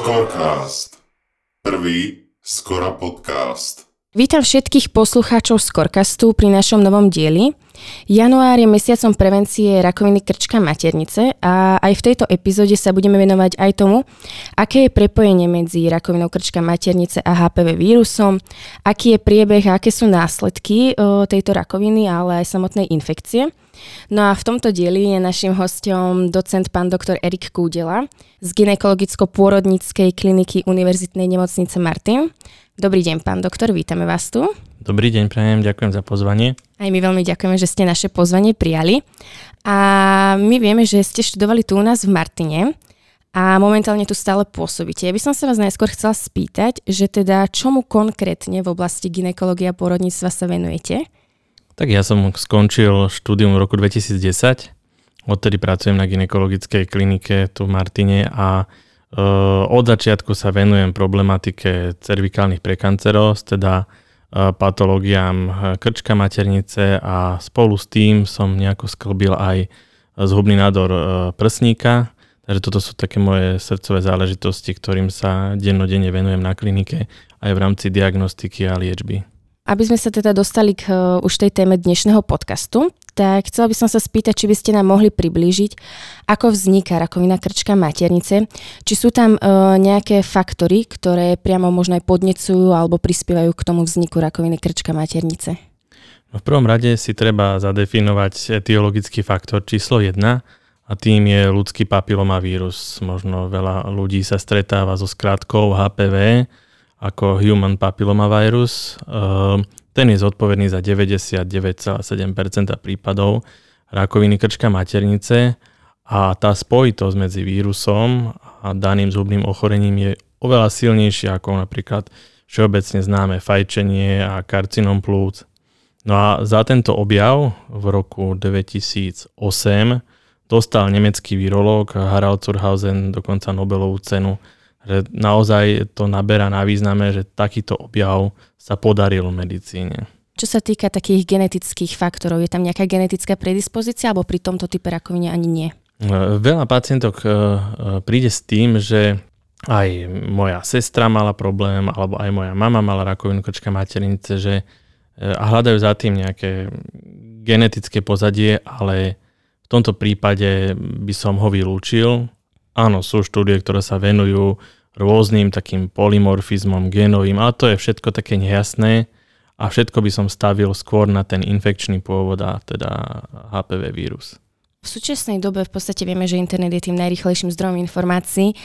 Scorecast. Prvý Skora podcast. Vítam všetkých poslucháčov Skorkastu pri našom novom dieli. Január je mesiacom prevencie rakoviny krčka maternice a aj v tejto epizóde sa budeme venovať aj tomu, aké je prepojenie medzi rakovinou krčka maternice a HPV vírusom, aký je priebeh a aké sú následky tejto rakoviny, ale aj samotnej infekcie. No a v tomto dieli je našim hostom docent pán doktor Erik Kúdela z ginekologicko-pôrodníckej kliniky Univerzitnej nemocnice Martin. Dobrý deň, pán doktor, vítame vás tu. Dobrý deň, prajem, ďakujem za pozvanie. Aj my veľmi ďakujeme, že ste naše pozvanie prijali. A my vieme, že ste študovali tu u nás v Martine a momentálne tu stále pôsobíte. Ja by som sa vás najskôr chcela spýtať, že teda čomu konkrétne v oblasti ginekológie a pôrodníctva sa venujete? Tak ja som skončil štúdium v roku 2010. Odtedy pracujem na ginekologickej klinike tu v Martine a Eh, od začiatku sa venujem problematike cervikálnych prekanceros, teda patológiám eh, krčka maternice a spolu s tým som nejako sklbil aj zhubný nádor prsníka, takže toto sú také moje srdcové záležitosti, ktorým sa dennodenne venujem na klinike aj v rámci diagnostiky a liečby. Aby sme sa teda dostali k už tej téme dnešného podcastu, tak chcela by som sa spýtať, či by ste nám mohli priblížiť, ako vzniká rakovina krčka maternice, či sú tam uh, nejaké faktory, ktoré priamo možno aj podnecujú alebo prispievajú k tomu vzniku rakoviny krčka maternice. No v prvom rade si treba zadefinovať etiologický faktor číslo 1 a tým je ľudský papilomavírus. Možno veľa ľudí sa stretáva so skratkou HPV, ako Human Papillomavirus. Ehm, ten je zodpovedný za 99,7% prípadov rakoviny krčka maternice a tá spojitosť medzi vírusom a daným zubným ochorením je oveľa silnejšia ako napríklad všeobecne známe fajčenie a karcinom plúc. No a za tento objav v roku 2008 dostal nemecký virológ Harald Zurhausen dokonca Nobelovú cenu že naozaj to naberá na význame, že takýto objav sa podaril v medicíne. Čo sa týka takých genetických faktorov, je tam nejaká genetická predispozícia alebo pri tomto type rakovine ani nie? E, veľa pacientok e, e, príde s tým, že aj moja sestra mala problém, alebo aj moja mama mala rakovinu krčka maternice, že a hľadajú za tým nejaké genetické pozadie, ale v tomto prípade by som ho vylúčil, Áno, sú štúdie, ktoré sa venujú rôznym takým polymorfizmom genovým, ale to je všetko také nejasné a všetko by som stavil skôr na ten infekčný pôvod a teda HPV vírus. V súčasnej dobe v podstate vieme, že internet je tým najrychlejším zdrojom informácií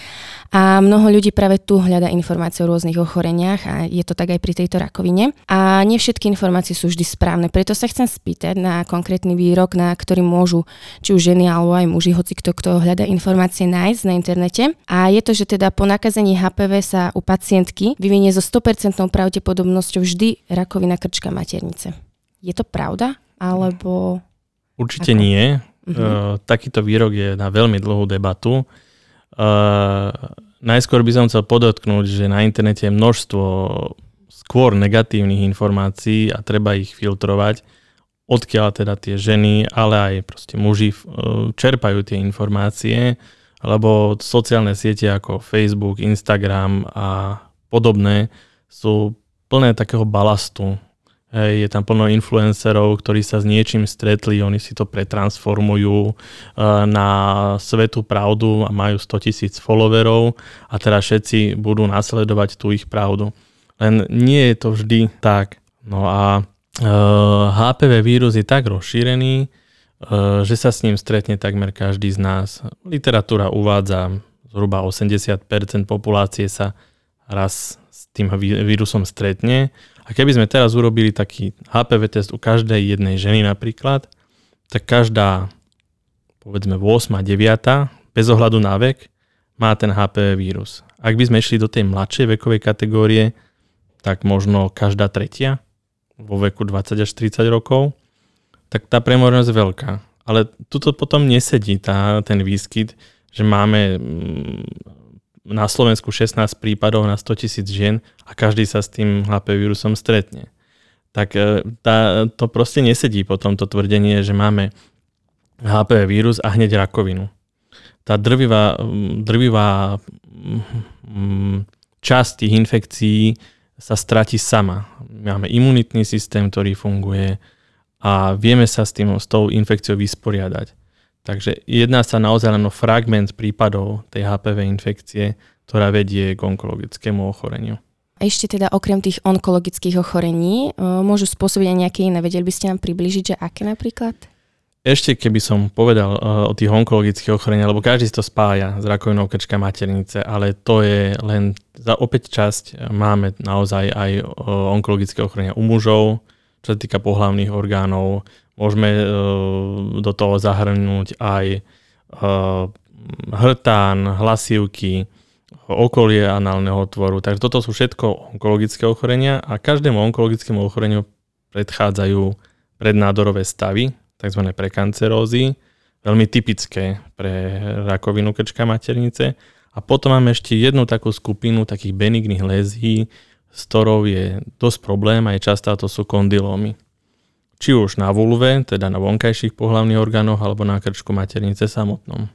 a mnoho ľudí práve tu hľada informácie o rôznych ochoreniach a je to tak aj pri tejto rakovine. A nie všetky informácie sú vždy správne, preto sa chcem spýtať na konkrétny výrok, na ktorý môžu či už ženy alebo aj muži, hoci kto, kto hľada informácie nájsť na internete. A je to, že teda po nakazení HPV sa u pacientky vyvinie so 100% pravdepodobnosťou vždy rakovina krčka maternice. Je to pravda? Alebo... Určite ako? nie Uh-huh. takýto výrok je na veľmi dlhú debatu. Uh, najskôr by som chcel podotknúť, že na internete je množstvo skôr negatívnych informácií a treba ich filtrovať, odkiaľ teda tie ženy, ale aj proste muži uh, čerpajú tie informácie, lebo sociálne siete ako Facebook, Instagram a podobné sú plné takého balastu, Hej, je tam plno influencerov, ktorí sa s niečím stretli, oni si to pretransformujú uh, na svetú pravdu a majú 100 tisíc followerov a teraz všetci budú nasledovať tú ich pravdu. Len nie je to vždy tak. No a HPV vírus je tak rozšírený, uh, že sa s ním stretne takmer každý z nás. Literatúra uvádza, zhruba 80% populácie sa raz s tým vírusom stretne a keby sme teraz urobili taký HPV test u každej jednej ženy napríklad, tak každá, povedzme 8 a 9, bez ohľadu na vek, má ten HPV vírus. Ak by sme išli do tej mladšej vekovej kategórie, tak možno každá tretia vo veku 20 až 30 rokov, tak tá premornosť je veľká. Ale tuto potom nesedí tá, ten výskyt, že máme mm, na Slovensku 16 prípadov na 100 tisíc žien a každý sa s tým HPV vírusom stretne. Tak e, tá, to proste nesedí po tomto tvrdenie, že máme HPV vírus a hneď rakovinu. tá drvivá, drvivá mm, časť tých infekcií sa stratí sama. Máme imunitný systém, ktorý funguje a vieme sa s, tým, s tou infekciou vysporiadať. Takže jedná sa naozaj len o fragment prípadov tej HPV infekcie, ktorá vedie k onkologickému ochoreniu. A ešte teda okrem tých onkologických ochorení e, môžu spôsobiť aj nejaké iné. Vedeli by ste nám približiť, že aké napríklad? Ešte keby som povedal uh, o tých onkologických ochoreniach, lebo každý si to spája s rakovinou krčka maternice, ale to je len za opäť časť. Máme naozaj aj onkologické ochorenia u mužov, čo sa týka pohlavných orgánov. Môžeme uh, do toho zahrnúť aj uh, hrtán, hlasivky, okolie análneho otvoru. Takže toto sú všetko onkologické ochorenia a každému onkologickému ochoreniu predchádzajú prednádorové stavy, tzv. prekancerózy, veľmi typické pre rakovinu krčka maternice. A potom máme ešte jednu takú skupinu takých benigných lézí, s ktorou je dosť problém a je častá, to sú kondylómy. Či už na vulve, teda na vonkajších pohlavných orgánoch, alebo na krčku maternice samotnom.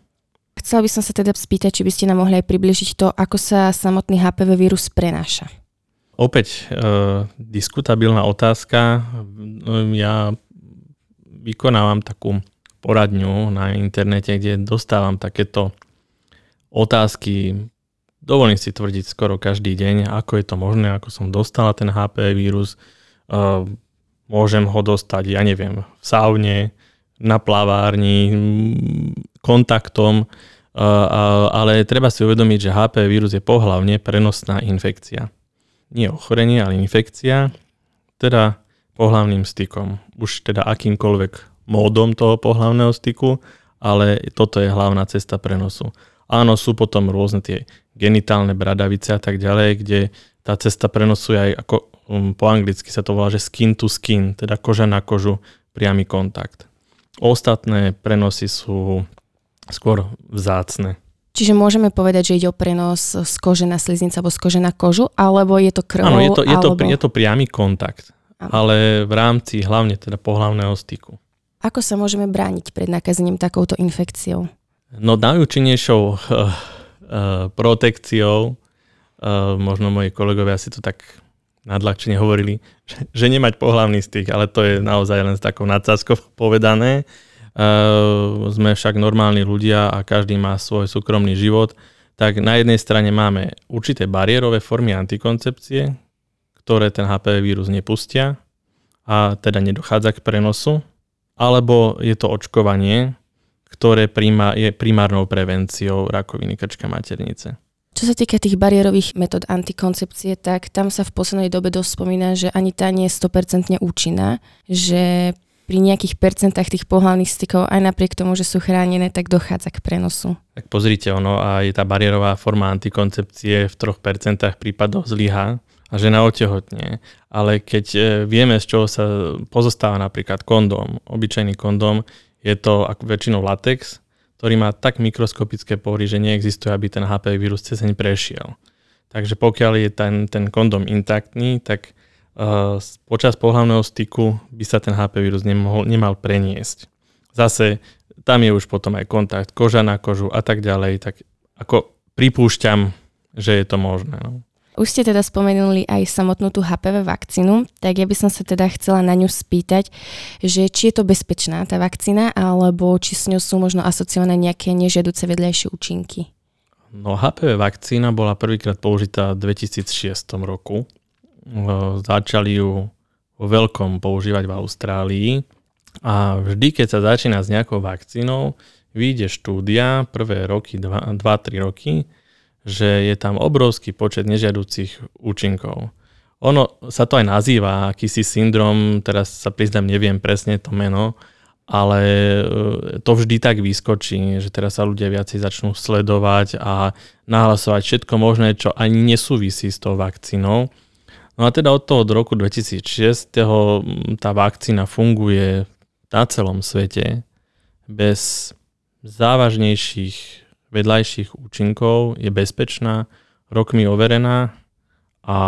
Chcela by som sa teda spýtať, či by ste nám mohli aj približiť to, ako sa samotný HPV vírus prenáša. Opäť e, diskutabilná otázka. Ja vykonávam takú poradňu na internete, kde dostávam takéto otázky. Dovolím si tvrdiť skoro každý deň, ako je to možné, ako som dostala ten HPV vírus. Uh, môžem ho dostať, ja neviem, v saune, na plavárni, kontaktom, uh, ale treba si uvedomiť, že HPV vírus je pohlavne prenosná infekcia. Nie ochorenie, ale infekcia. Teda pohlavným stykom. Už teda akýmkoľvek módom toho pohlavného styku, ale toto je hlavná cesta prenosu. Áno, sú potom rôzne tie genitálne bradavice a tak ďalej, kde tá cesta prenosu je aj ako um, po anglicky sa to volá, že skin to skin, teda koža na kožu, priamy kontakt. Ostatné prenosy sú skôr vzácne. Čiže môžeme povedať, že ide o prenos z kože na sliznicu alebo z kože na kožu, alebo je to krvou? Áno, je to, je, alebo... to, je to priamy kontakt ale v rámci hlavne teda pohlavného styku. Ako sa môžeme brániť pred nakazením takouto infekciou? No najúčinnejšou uh, uh, protekciou, uh, možno moji kolegovia si to tak nadľahčene hovorili, že, že nemať pohlavný styk, ale to je naozaj len s takou nadsázkou povedané. Uh, sme však normálni ľudia a každý má svoj súkromný život, tak na jednej strane máme určité bariérové formy antikoncepcie, ktoré ten HPV vírus nepustia a teda nedochádza k prenosu, alebo je to očkovanie, ktoré príma, je primárnou prevenciou rakoviny krčka maternice. Čo sa týka tých bariérových metód antikoncepcie, tak tam sa v poslednej dobe dosť spomína, že ani tá nie je 100% účinná, že pri nejakých percentách tých pohľavných stykov, aj napriek tomu, že sú chránené, tak dochádza k prenosu. Tak pozrite, ono aj tá bariérová forma antikoncepcie v 3% prípadoch zlyhá a žena otehotne. Ale keď e, vieme, z čoho sa pozostáva napríklad kondóm, obyčajný kondóm, je to ako väčšinou latex, ktorý má tak mikroskopické pory, že neexistuje, aby ten HPV vírus cez neň prešiel. Takže pokiaľ je ten, ten kondóm intaktný, tak uh, počas pohľavného styku by sa ten HPV vírus nemohol, nemal preniesť. Zase tam je už potom aj kontakt koža na kožu a tak ďalej, tak ako pripúšťam, že je to možné. No. Už ste teda spomenuli aj samotnú tú HPV vakcínu, tak ja by som sa teda chcela na ňu spýtať, že či je to bezpečná tá vakcína, alebo či s ňou sú možno asociované nejaké nežiaduce vedľajšie účinky. No HPV vakcína bola prvýkrát použitá v 2006 roku. Začali ju vo veľkom používať v Austrálii a vždy, keď sa začína s nejakou vakcínou, vyjde štúdia prvé roky, 2-3 roky, že je tam obrovský počet nežiaducich účinkov. Ono sa to aj nazýva akýsi syndrom, teraz sa priznám, neviem presne to meno, ale e, to vždy tak vyskočí, že teraz sa ľudia viacej začnú sledovať a nahlasovať všetko možné, čo ani nesúvisí s tou vakcínou. No a teda od toho od roku 2006 tá vakcína funguje na celom svete bez závažnejších vedľajších účinkov, je bezpečná, rokmi overená a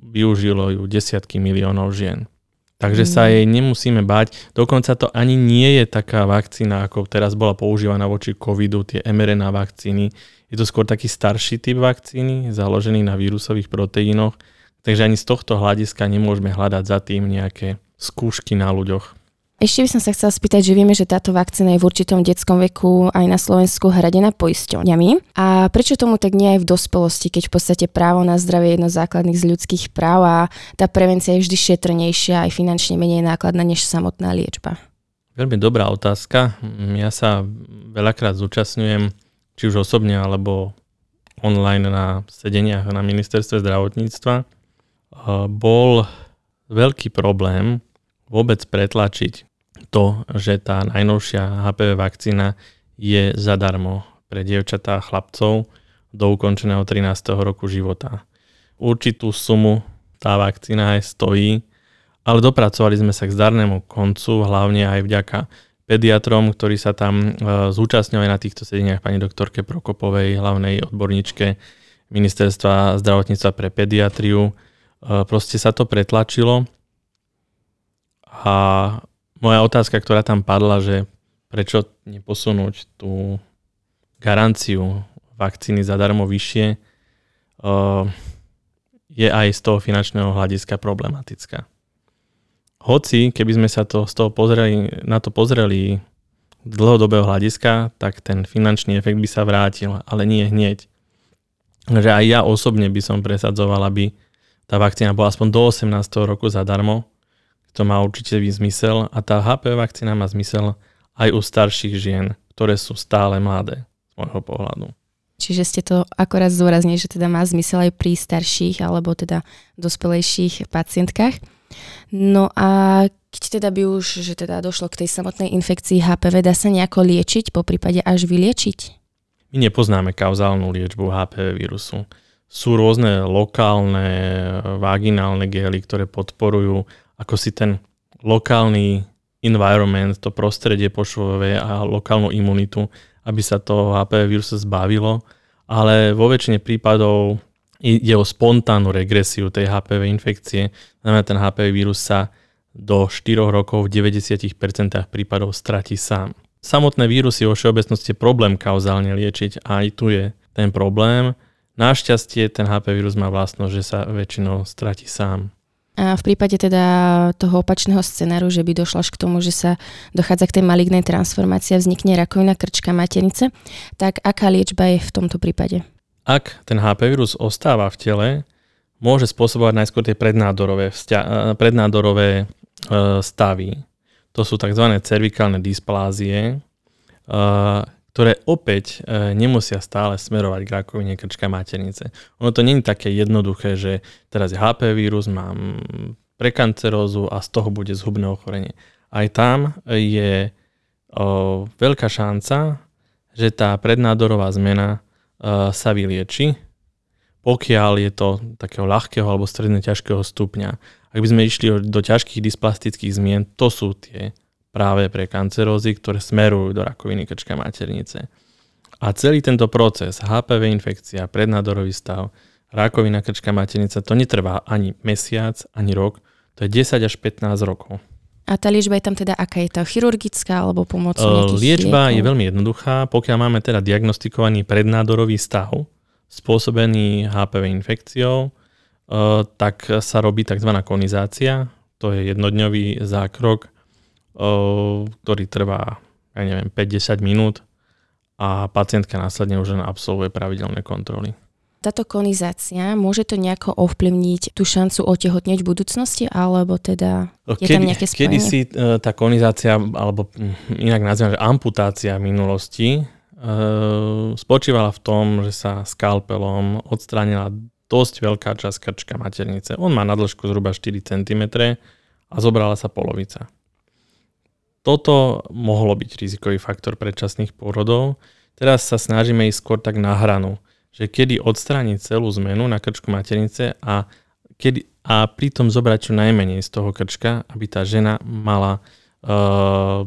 využilo ju desiatky miliónov žien. Takže mm. sa jej nemusíme bať. Dokonca to ani nie je taká vakcína, ako teraz bola používaná voči covidu, tie mRNA vakcíny. Je to skôr taký starší typ vakcíny, založený na vírusových proteínoch. Takže ani z tohto hľadiska nemôžeme hľadať za tým nejaké skúšky na ľuďoch. Ešte by som sa chcela spýtať, že vieme, že táto vakcína je v určitom detskom veku aj na Slovensku hradená poisťovňami. A prečo tomu tak nie aj v dospelosti, keď v podstate právo na zdravie je jedno z základných z ľudských práv a tá prevencia je vždy šetrnejšia aj finančne menej nákladná než samotná liečba? Veľmi dobrá otázka. Ja sa veľakrát zúčastňujem, či už osobne alebo online na sedeniach na ministerstve zdravotníctva. Bol veľký problém vôbec pretlačiť to, že tá najnovšia HPV vakcína je zadarmo pre dievčatá a chlapcov do ukončeného 13. roku života. Určitú sumu tá vakcína aj stojí, ale dopracovali sme sa k zdarnému koncu, hlavne aj vďaka pediatrom, ktorí sa tam e, zúčastňovali na týchto sedeniach pani doktorke Prokopovej, hlavnej odborníčke ministerstva zdravotníctva pre pediatriu. E, proste sa to pretlačilo a moja otázka, ktorá tam padla, že prečo neposunúť tú garanciu vakcíny zadarmo vyššie, uh, je aj z toho finančného hľadiska problematická. Hoci, keby sme sa to, z toho pozreli, na to pozreli z dlhodobého hľadiska, tak ten finančný efekt by sa vrátil, ale nie hneď. Takže aj ja osobne by som presadzoval, aby tá vakcína bola aspoň do 18. roku zadarmo, to má určite zmysel a tá HPV vakcína má zmysel aj u starších žien, ktoré sú stále mladé z môjho pohľadu. Čiže ste to akorát zdôraznili, že teda má zmysel aj pri starších alebo teda dospelejších pacientkách. No a keď teda by už, že teda došlo k tej samotnej infekcii HPV, dá sa nejako liečiť, po prípade až vyliečiť? My nepoznáme kauzálnu liečbu HPV vírusu. Sú rôzne lokálne vaginálne gely, ktoré podporujú ako si ten lokálny environment, to prostredie pošvové a lokálnu imunitu, aby sa to HPV vírusa zbavilo, ale vo väčšine prípadov ide o spontánnu regresiu tej HPV infekcie. Znamená, ten HPV vírus sa do 4 rokov v 90% prípadov stratí sám. Samotné vírusy vo všeobecnosti je problém kauzálne liečiť a aj tu je ten problém. Našťastie ten HPV vírus má vlastnosť, že sa väčšinou stratí sám. A v prípade teda toho opačného scenáru, že by došlo až k tomu, že sa dochádza k tej malignej transformácii a vznikne rakovina krčka maternice, tak aká liečba je v tomto prípade? Ak ten HP vírus ostáva v tele, môže spôsobovať najskôr tie prednádorové, vzťa- prednádorové e, stavy. To sú tzv. cervikálne dysplázie, e, ktoré opäť e, nemusia stále smerovať k rakovine krčka maternice. Ono to je také jednoduché, že teraz je HP vírus, mám prekancerózu a z toho bude zhubné ochorenie. Aj tam je o, veľká šanca, že tá prednádorová zmena e, sa vylieči, pokiaľ je to takého ľahkého alebo stredne ťažkého stupňa. Ak by sme išli do ťažkých dysplastických zmien, to sú tie práve pre kancerózy, ktoré smerujú do rakoviny krčka maternice. A celý tento proces, HPV infekcia, prednádorový stav, rakovina krčka maternice, to netrvá ani mesiac, ani rok, to je 10 až 15 rokov. A tá liečba je tam teda aká je to? Chirurgická alebo pomocou nejakých Liečba liekov? je veľmi jednoduchá. Pokiaľ máme teda diagnostikovaný prednádorový stav spôsobený HPV infekciou, tak sa robí tzv. konizácia. To je jednodňový zákrok ktorý trvá, ja neviem, 5-10 minút a pacientka následne už len absolvuje pravidelné kontroly. Táto konizácia, môže to nejako ovplyvniť tú šancu otehotneť v budúcnosti, alebo teda je kedy, tam nejaké spojenie? Kedy si e, tá konizácia, alebo hm, inak nazývam, že amputácia minulosti, e, spočívala v tom, že sa skalpelom odstránila dosť veľká časť krčka maternice. On má na dĺžku zhruba 4 cm a zobrala sa polovica. Toto mohlo byť rizikový faktor predčasných pôrodov. Teraz sa snažíme ísť skôr tak na hranu, že kedy odstrániť celú zmenu na krčku maternice a, kedy, a pritom zobrať čo najmenej z toho krčka, aby tá žena mala uh,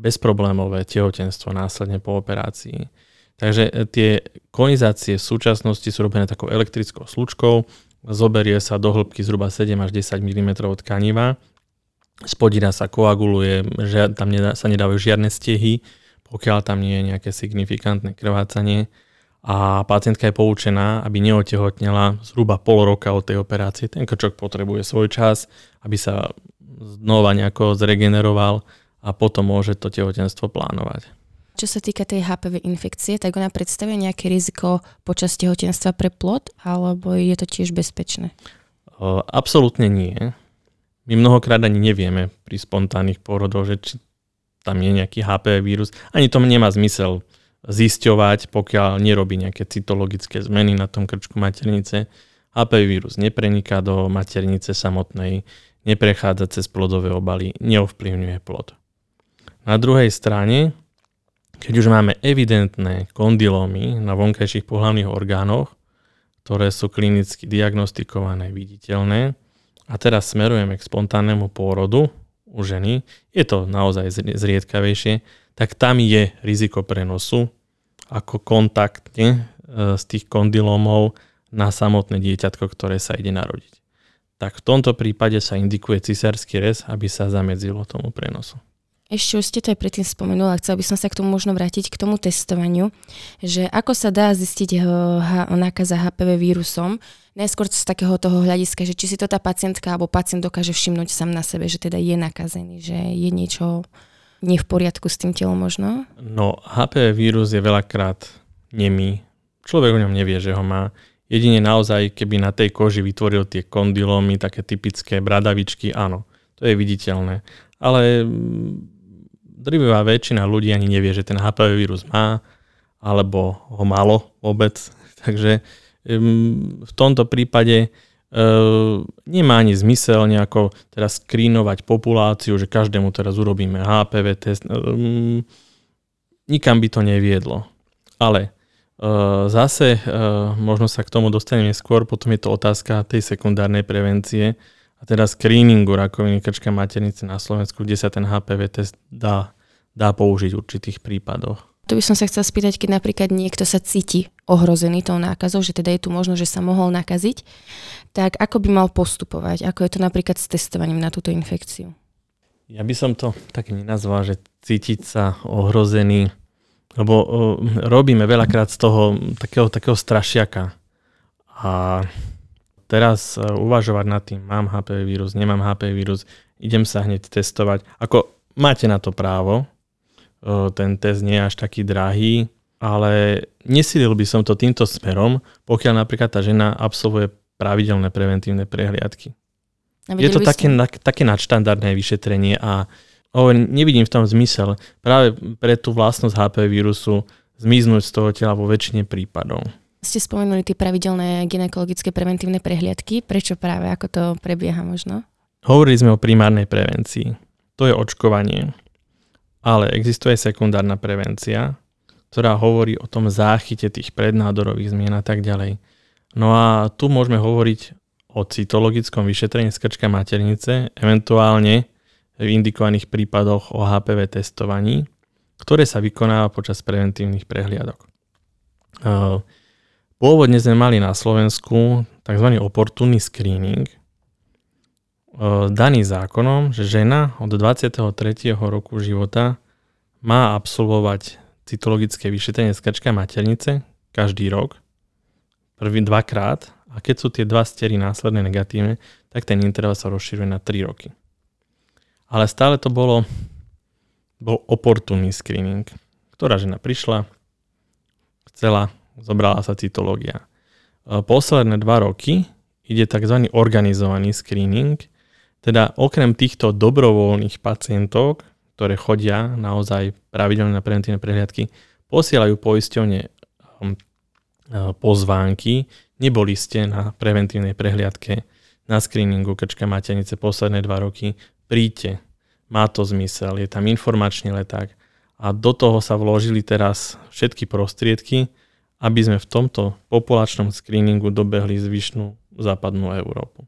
bezproblémové tehotenstvo následne po operácii. Takže e, tie konizácie v súčasnosti sú robené takou elektrickou slučkou, zoberie sa do hĺbky zhruba 7 až 10 mm tkaniva spodina sa koaguluje, že tam nedá, sa nedávajú žiadne stehy, pokiaľ tam nie je nejaké signifikantné krvácanie a pacientka je poučená, aby neotehotnela zhruba pol roka od tej operácie. Ten krčok potrebuje svoj čas, aby sa znova nejako zregeneroval a potom môže to tehotenstvo plánovať. Čo sa týka tej HPV infekcie, tak ona predstavuje nejaké riziko počas tehotenstva pre plod, alebo je to tiež bezpečné? Absolútne nie. My mnohokrát ani nevieme pri spontánnych pôrodoch, že či tam je nejaký HPV vírus. Ani to nemá zmysel zisťovať, pokiaľ nerobí nejaké cytologické zmeny na tom krčku maternice. HPV vírus nepreniká do maternice samotnej, neprechádza cez plodové obaly, neovplyvňuje plod. Na druhej strane, keď už máme evidentné kondylómy na vonkajších pohľavných orgánoch, ktoré sú klinicky diagnostikované, viditeľné, a teraz smerujeme k spontánnemu pôrodu u ženy, je to naozaj zriedkavejšie, tak tam je riziko prenosu ako kontaktne e, z tých kondylomov na samotné dieťatko, ktoré sa ide narodiť. Tak v tomto prípade sa indikuje cisársky rez, aby sa zamedzilo tomu prenosu. Ešte už ste to aj predtým spomenula, chcela by som sa k tomu možno vrátiť k tomu testovaniu, že ako sa dá zistiť nákaza HPV vírusom, najskôr z takého toho hľadiska, že či si to tá pacientka alebo pacient dokáže všimnúť sám na sebe, že teda je nakazený, že je niečo nie v poriadku s tým telom možno? No, HPV vírus je veľakrát nemý. Človek o ňom nevie, že ho má. Jedine naozaj, keby na tej koži vytvoril tie kondylómy, také typické bradavičky, áno, to je viditeľné. Ale drvivá väčšina ľudí ani nevie, že ten HPV vírus má, alebo ho malo vôbec. Takže v tomto prípade nemá ani zmysel nejako teraz skrínovať populáciu, že každému teraz urobíme HPV test. Nikam by to neviedlo. Ale zase možno sa k tomu dostaneme skôr, potom je to otázka tej sekundárnej prevencie a teda screeningu rakoviny krčka maternice na Slovensku, kde sa ten HPV test dá, dá použiť v určitých prípadoch. To by som sa chcel spýtať, keď napríklad niekto sa cíti ohrozený tou nákazou, že teda je tu možno, že sa mohol nakaziť, tak ako by mal postupovať? Ako je to napríklad s testovaním na túto infekciu? Ja by som to tak nenazval, že cítiť sa ohrozený, lebo uh, robíme veľakrát z toho takého, takého strašiaka. A teraz uh, uvažovať nad tým, mám HPV vírus, nemám HPV vírus, idem sa hneď testovať. Ako máte na to právo, ten test nie je až taký drahý, ale nesilil by som to týmto smerom, pokiaľ napríklad tá žena absolvuje pravidelné preventívne prehliadky. Je to také, na, také nadštandardné vyšetrenie a hovorím, nevidím v tom zmysel práve pre tú vlastnosť HPV vírusu zmiznúť z toho tela vo väčšine prípadov. Ste spomenuli tie pravidelné ginekologické preventívne prehliadky. Prečo práve? Ako to prebieha možno? Hovorili sme o primárnej prevencii. To je očkovanie. Ale existuje sekundárna prevencia, ktorá hovorí o tom záchyte tých prednádorových zmien a tak ďalej. No a tu môžeme hovoriť o cytologickom vyšetrení skrčka maternice, eventuálne v indikovaných prípadoch o HPV testovaní, ktoré sa vykonáva počas preventívnych prehliadok. Pôvodne sme mali na Slovensku tzv. oportunný screening, daný zákonom, že žena od 23. roku života má absolvovať cytologické vyšetrenie skrčka maternice každý rok, prvý dvakrát a keď sú tie dva stery následne negatívne, tak ten interval sa rozširuje na 3 roky. Ale stále to bolo bol oportunný screening, ktorá žena prišla, chcela, zobrala sa cytológia. Posledné dva roky ide tzv. organizovaný screening, teda okrem týchto dobrovoľných pacientov, ktoré chodia naozaj pravidelne na preventívne prehliadky, posielajú poisťovne um, uh, pozvánky, neboli ste na preventívnej prehliadke, na screeningu krčka maternice posledné dva roky, príďte, má to zmysel, je tam informačný leták a do toho sa vložili teraz všetky prostriedky, aby sme v tomto populačnom screeningu dobehli zvyšnú západnú Európu.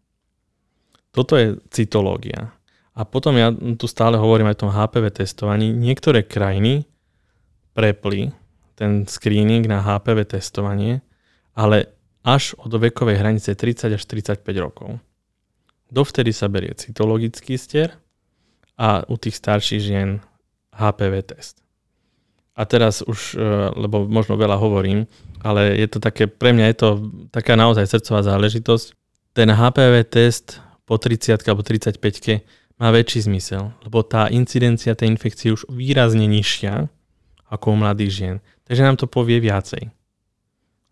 Toto je cytológia. A potom ja tu stále hovorím aj o tom HPV testovaní. Niektoré krajiny prepli ten screening na HPV testovanie, ale až od vekovej hranice 30 až 35 rokov. Dovtedy sa berie cytologický stier a u tých starších žien HPV test. A teraz už, e, lebo možno veľa hovorím, ale je to také, pre mňa je to taká naozaj srdcová záležitosť. Ten HPV test po 30 alebo 35 má väčší zmysel, lebo tá incidencia tej infekcie je už výrazne nižšia ako u mladých žien. Takže nám to povie viacej.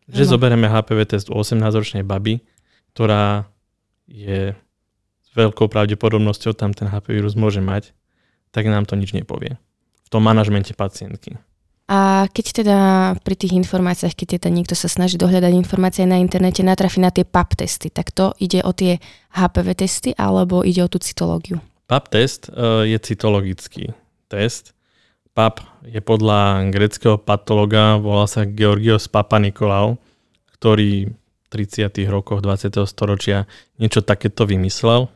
Že no. zoberieme HPV test u 18-ročnej baby, ktorá je s veľkou pravdepodobnosťou tam ten HPV vírus môže mať, tak nám to nič nepovie. V tom manažmente pacientky. A keď teda pri tých informáciách, keď teda niekto sa snaží dohľadať informácie na internete, natrafi na tie PAP testy, tak to ide o tie HPV testy alebo ide o tú cytológiu? PAP test uh, je cytologický test. PAP je podľa greckého patologa, volá sa Georgios Papa Nikolau, ktorý v 30. rokoch 20. storočia niečo takéto vymyslel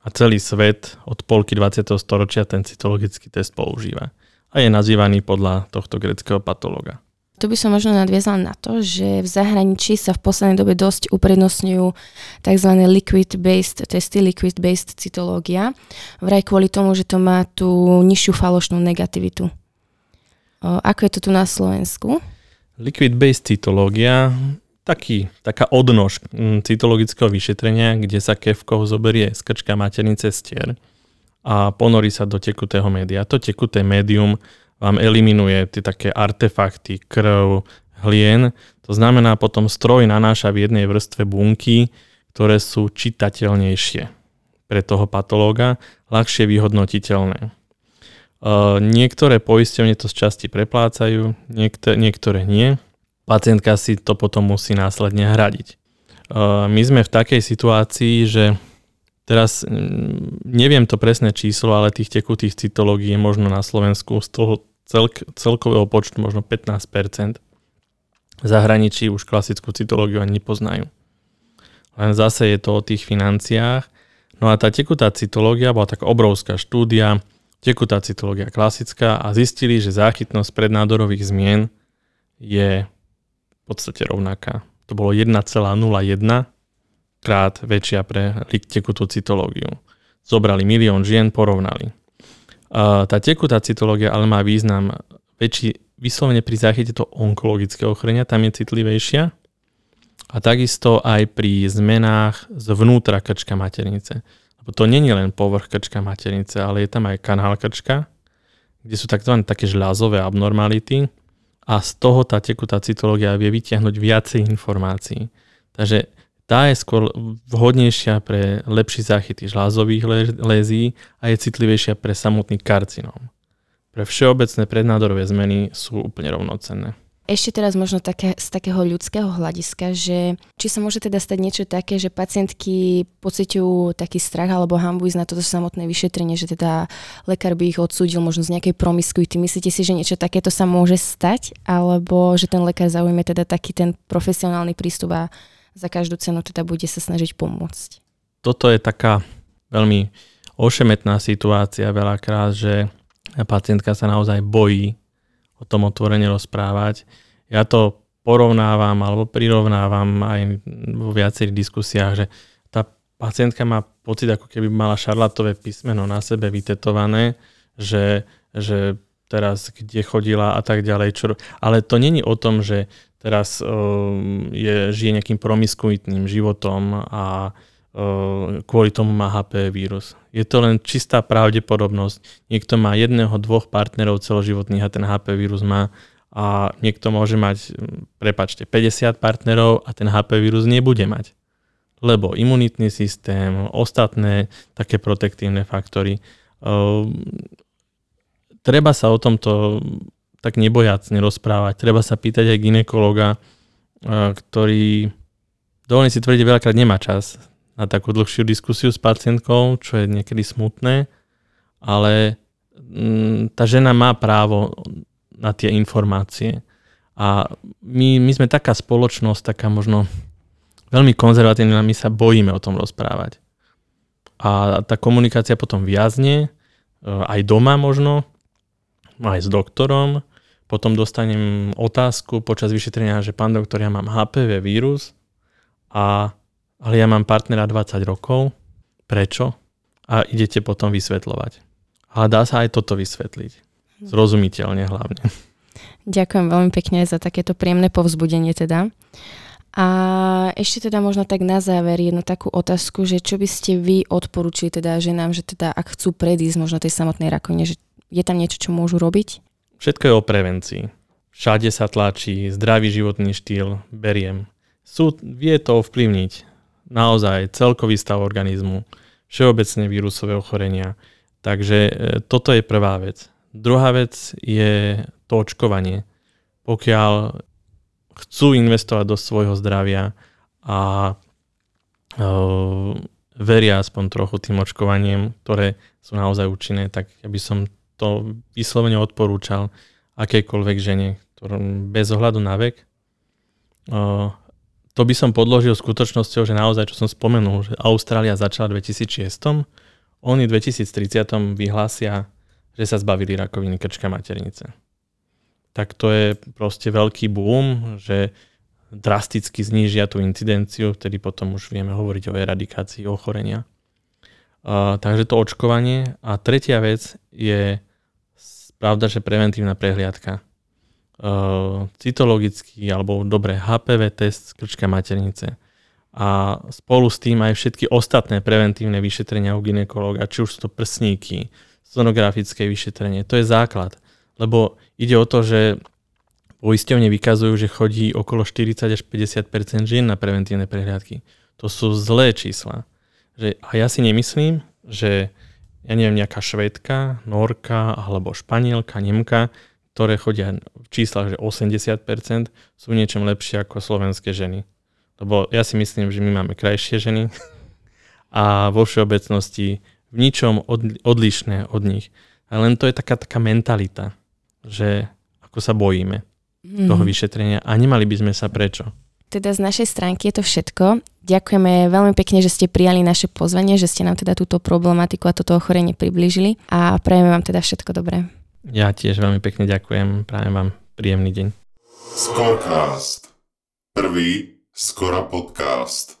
a celý svet od polky 20. storočia ten cytologický test používa a je nazývaný podľa tohto greckého patologa. Tu by som možno nadviazal na to, že v zahraničí sa v poslednej dobe dosť uprednostňujú tzv. liquid-based testy, liquid-based cytológia, vraj kvôli tomu, že to má tú nižšiu falošnú negativitu. Ako je to tu na Slovensku? Liquid-based cytológia, taký, taká odnož cytologického vyšetrenia, kde sa kevkou zoberie z krčka maternice stier a ponorí sa do tekutého média. To tekuté médium vám eliminuje tie také artefakty, krv, hlien. To znamená, potom stroj nanáša v jednej vrstve bunky, ktoré sú čitateľnejšie pre toho patológa, ľahšie vyhodnotiteľné. Niektoré poisťovne to z časti preplácajú, niektoré nie. Pacientka si to potom musí následne hradiť. My sme v takej situácii, že Teraz mm, neviem to presné číslo, ale tých tekutých cytológií je možno na Slovensku z toho celk, celkového počtu možno 15%. V zahraničí už klasickú cytológiu ani nepoznajú. Len zase je to o tých financiách. No a tá tekutá cytológia bola taká obrovská štúdia, tekutá cytológia klasická a zistili, že záchytnosť prednádorových zmien je v podstate rovnaká. To bolo 1,01 krát väčšia pre tekutú cytológiu. Zobrali milión žien, porovnali. Tá tekutá cytológia ale má význam väčší vyslovene pri záchyte to onkologického ochorenia, tam je citlivejšia a takisto aj pri zmenách zvnútra krčka maternice. Lebo to je len povrch krčka maternice, ale je tam aj kanál krčka, kde sú tzv. také žľazové abnormality a z toho tá tekutá cytológia vie vytiahnuť viacej informácií. Takže tá je skôr vhodnejšia pre lepší záchyty žlázových lézí a je citlivejšia pre samotný karcinóm. Pre všeobecné prednádorové zmeny sú úplne rovnocenné. Ešte teraz možno také, z takého ľudského hľadiska, že či sa môže teda stať niečo také, že pacientky pociťujú taký strach alebo hambu ísť na toto samotné vyšetrenie, že teda lekár by ich odsúdil možno z nejakej promiskuity. Myslíte si, že niečo takéto sa môže stať? Alebo že ten lekár zaujme teda taký ten profesionálny prístup a za každú cenu teda bude sa snažiť pomôcť. Toto je taká veľmi ošemetná situácia veľakrát, že pacientka sa naozaj bojí o tom otvorene rozprávať. Ja to porovnávam alebo prirovnávam aj vo viacerých diskusiách, že tá pacientka má pocit, ako keby mala šarlatové písmeno na sebe vytetované, že, že teraz kde chodila a tak ďalej. Čo, ale to není o tom, že teraz uh, je, žije nejakým promiskuitným životom a uh, kvôli tomu má HP vírus. Je to len čistá pravdepodobnosť. Niekto má jedného, dvoch partnerov celoživotných a ten HP vírus má a niekto môže mať, prepačte, 50 partnerov a ten HP vírus nebude mať. Lebo imunitný systém, ostatné také protektívne faktory. Uh, treba sa o tomto tak nebojacne rozprávať. Treba sa pýtať aj ginekologa, ktorý dovolím si tvrdiť veľakrát nemá čas na takú dlhšiu diskusiu s pacientkou, čo je niekedy smutné, ale mm, tá žena má právo na tie informácie. A my, my sme taká spoločnosť, taká možno veľmi konzervatívna, my sa bojíme o tom rozprávať. A tá komunikácia potom viazne, e, aj doma možno, aj s doktorom, potom dostanem otázku počas vyšetrenia, že pán doktor, ja mám HPV vírus, a, ale ja mám partnera 20 rokov. Prečo? A idete potom vysvetľovať. Ale dá sa aj toto vysvetliť. Zrozumiteľne hlavne. Ďakujem veľmi pekne za takéto príjemné povzbudenie teda. A ešte teda možno tak na záver jednu takú otázku, že čo by ste vy odporúčili teda ženám, že teda ak chcú predísť možno tej samotnej rakovine, že je tam niečo, čo môžu robiť? Všetko je o prevencii. Všade sa tlačí, zdravý životný štýl, beriem. Súd vie to ovplyvniť. Naozaj celkový stav organizmu, všeobecne vírusové ochorenia. Takže e, toto je prvá vec. Druhá vec je to očkovanie. Pokiaľ chcú investovať do svojho zdravia a uh, veria aspoň trochu tým očkovaniem, ktoré sú naozaj účinné, tak ja by som to vyslovene odporúčal akejkoľvek žene, ktorom bez ohľadu na vek. To by som podložil skutočnosťou, že naozaj, čo som spomenul, že Austrália začala v 2006, oni v 2030 vyhlásia, že sa zbavili rakoviny krčka maternice tak to je proste veľký boom, že drasticky znížia tú incidenciu, vtedy potom už vieme hovoriť o eradikácii ochorenia. Takže to očkovanie. A tretia vec je pravda, že preventívna prehliadka. Uh, cytologický alebo dobre HPV test z krčka maternice a spolu s tým aj všetky ostatné preventívne vyšetrenia u ginekologa, či už sú to prsníky, sonografické vyšetrenie, to je základ. Lebo ide o to, že poisťovne vykazujú, že chodí okolo 40 až 50% žien na preventívne prehliadky. To sú zlé čísla. Že, a ja si nemyslím, že ja neviem, nejaká švedka, norka alebo španielka, nemka, ktoré chodia v číslach, že 80% sú niečom lepšie ako slovenské ženy. Lebo ja si myslím, že my máme krajšie ženy a vo všeobecnosti v ničom odlišné od nich. A len to je taká, taká mentalita že ako sa bojíme mm. toho vyšetrenia a nemali by sme sa prečo. Teda z našej stránky je to všetko. Ďakujeme veľmi pekne, že ste prijali naše pozvanie, že ste nám teda túto problematiku a toto ochorenie priblížili a prajeme vám teda všetko dobré. Ja tiež veľmi pekne ďakujem, prajem vám príjemný deň. Scorecast. Prvý Skora podcast.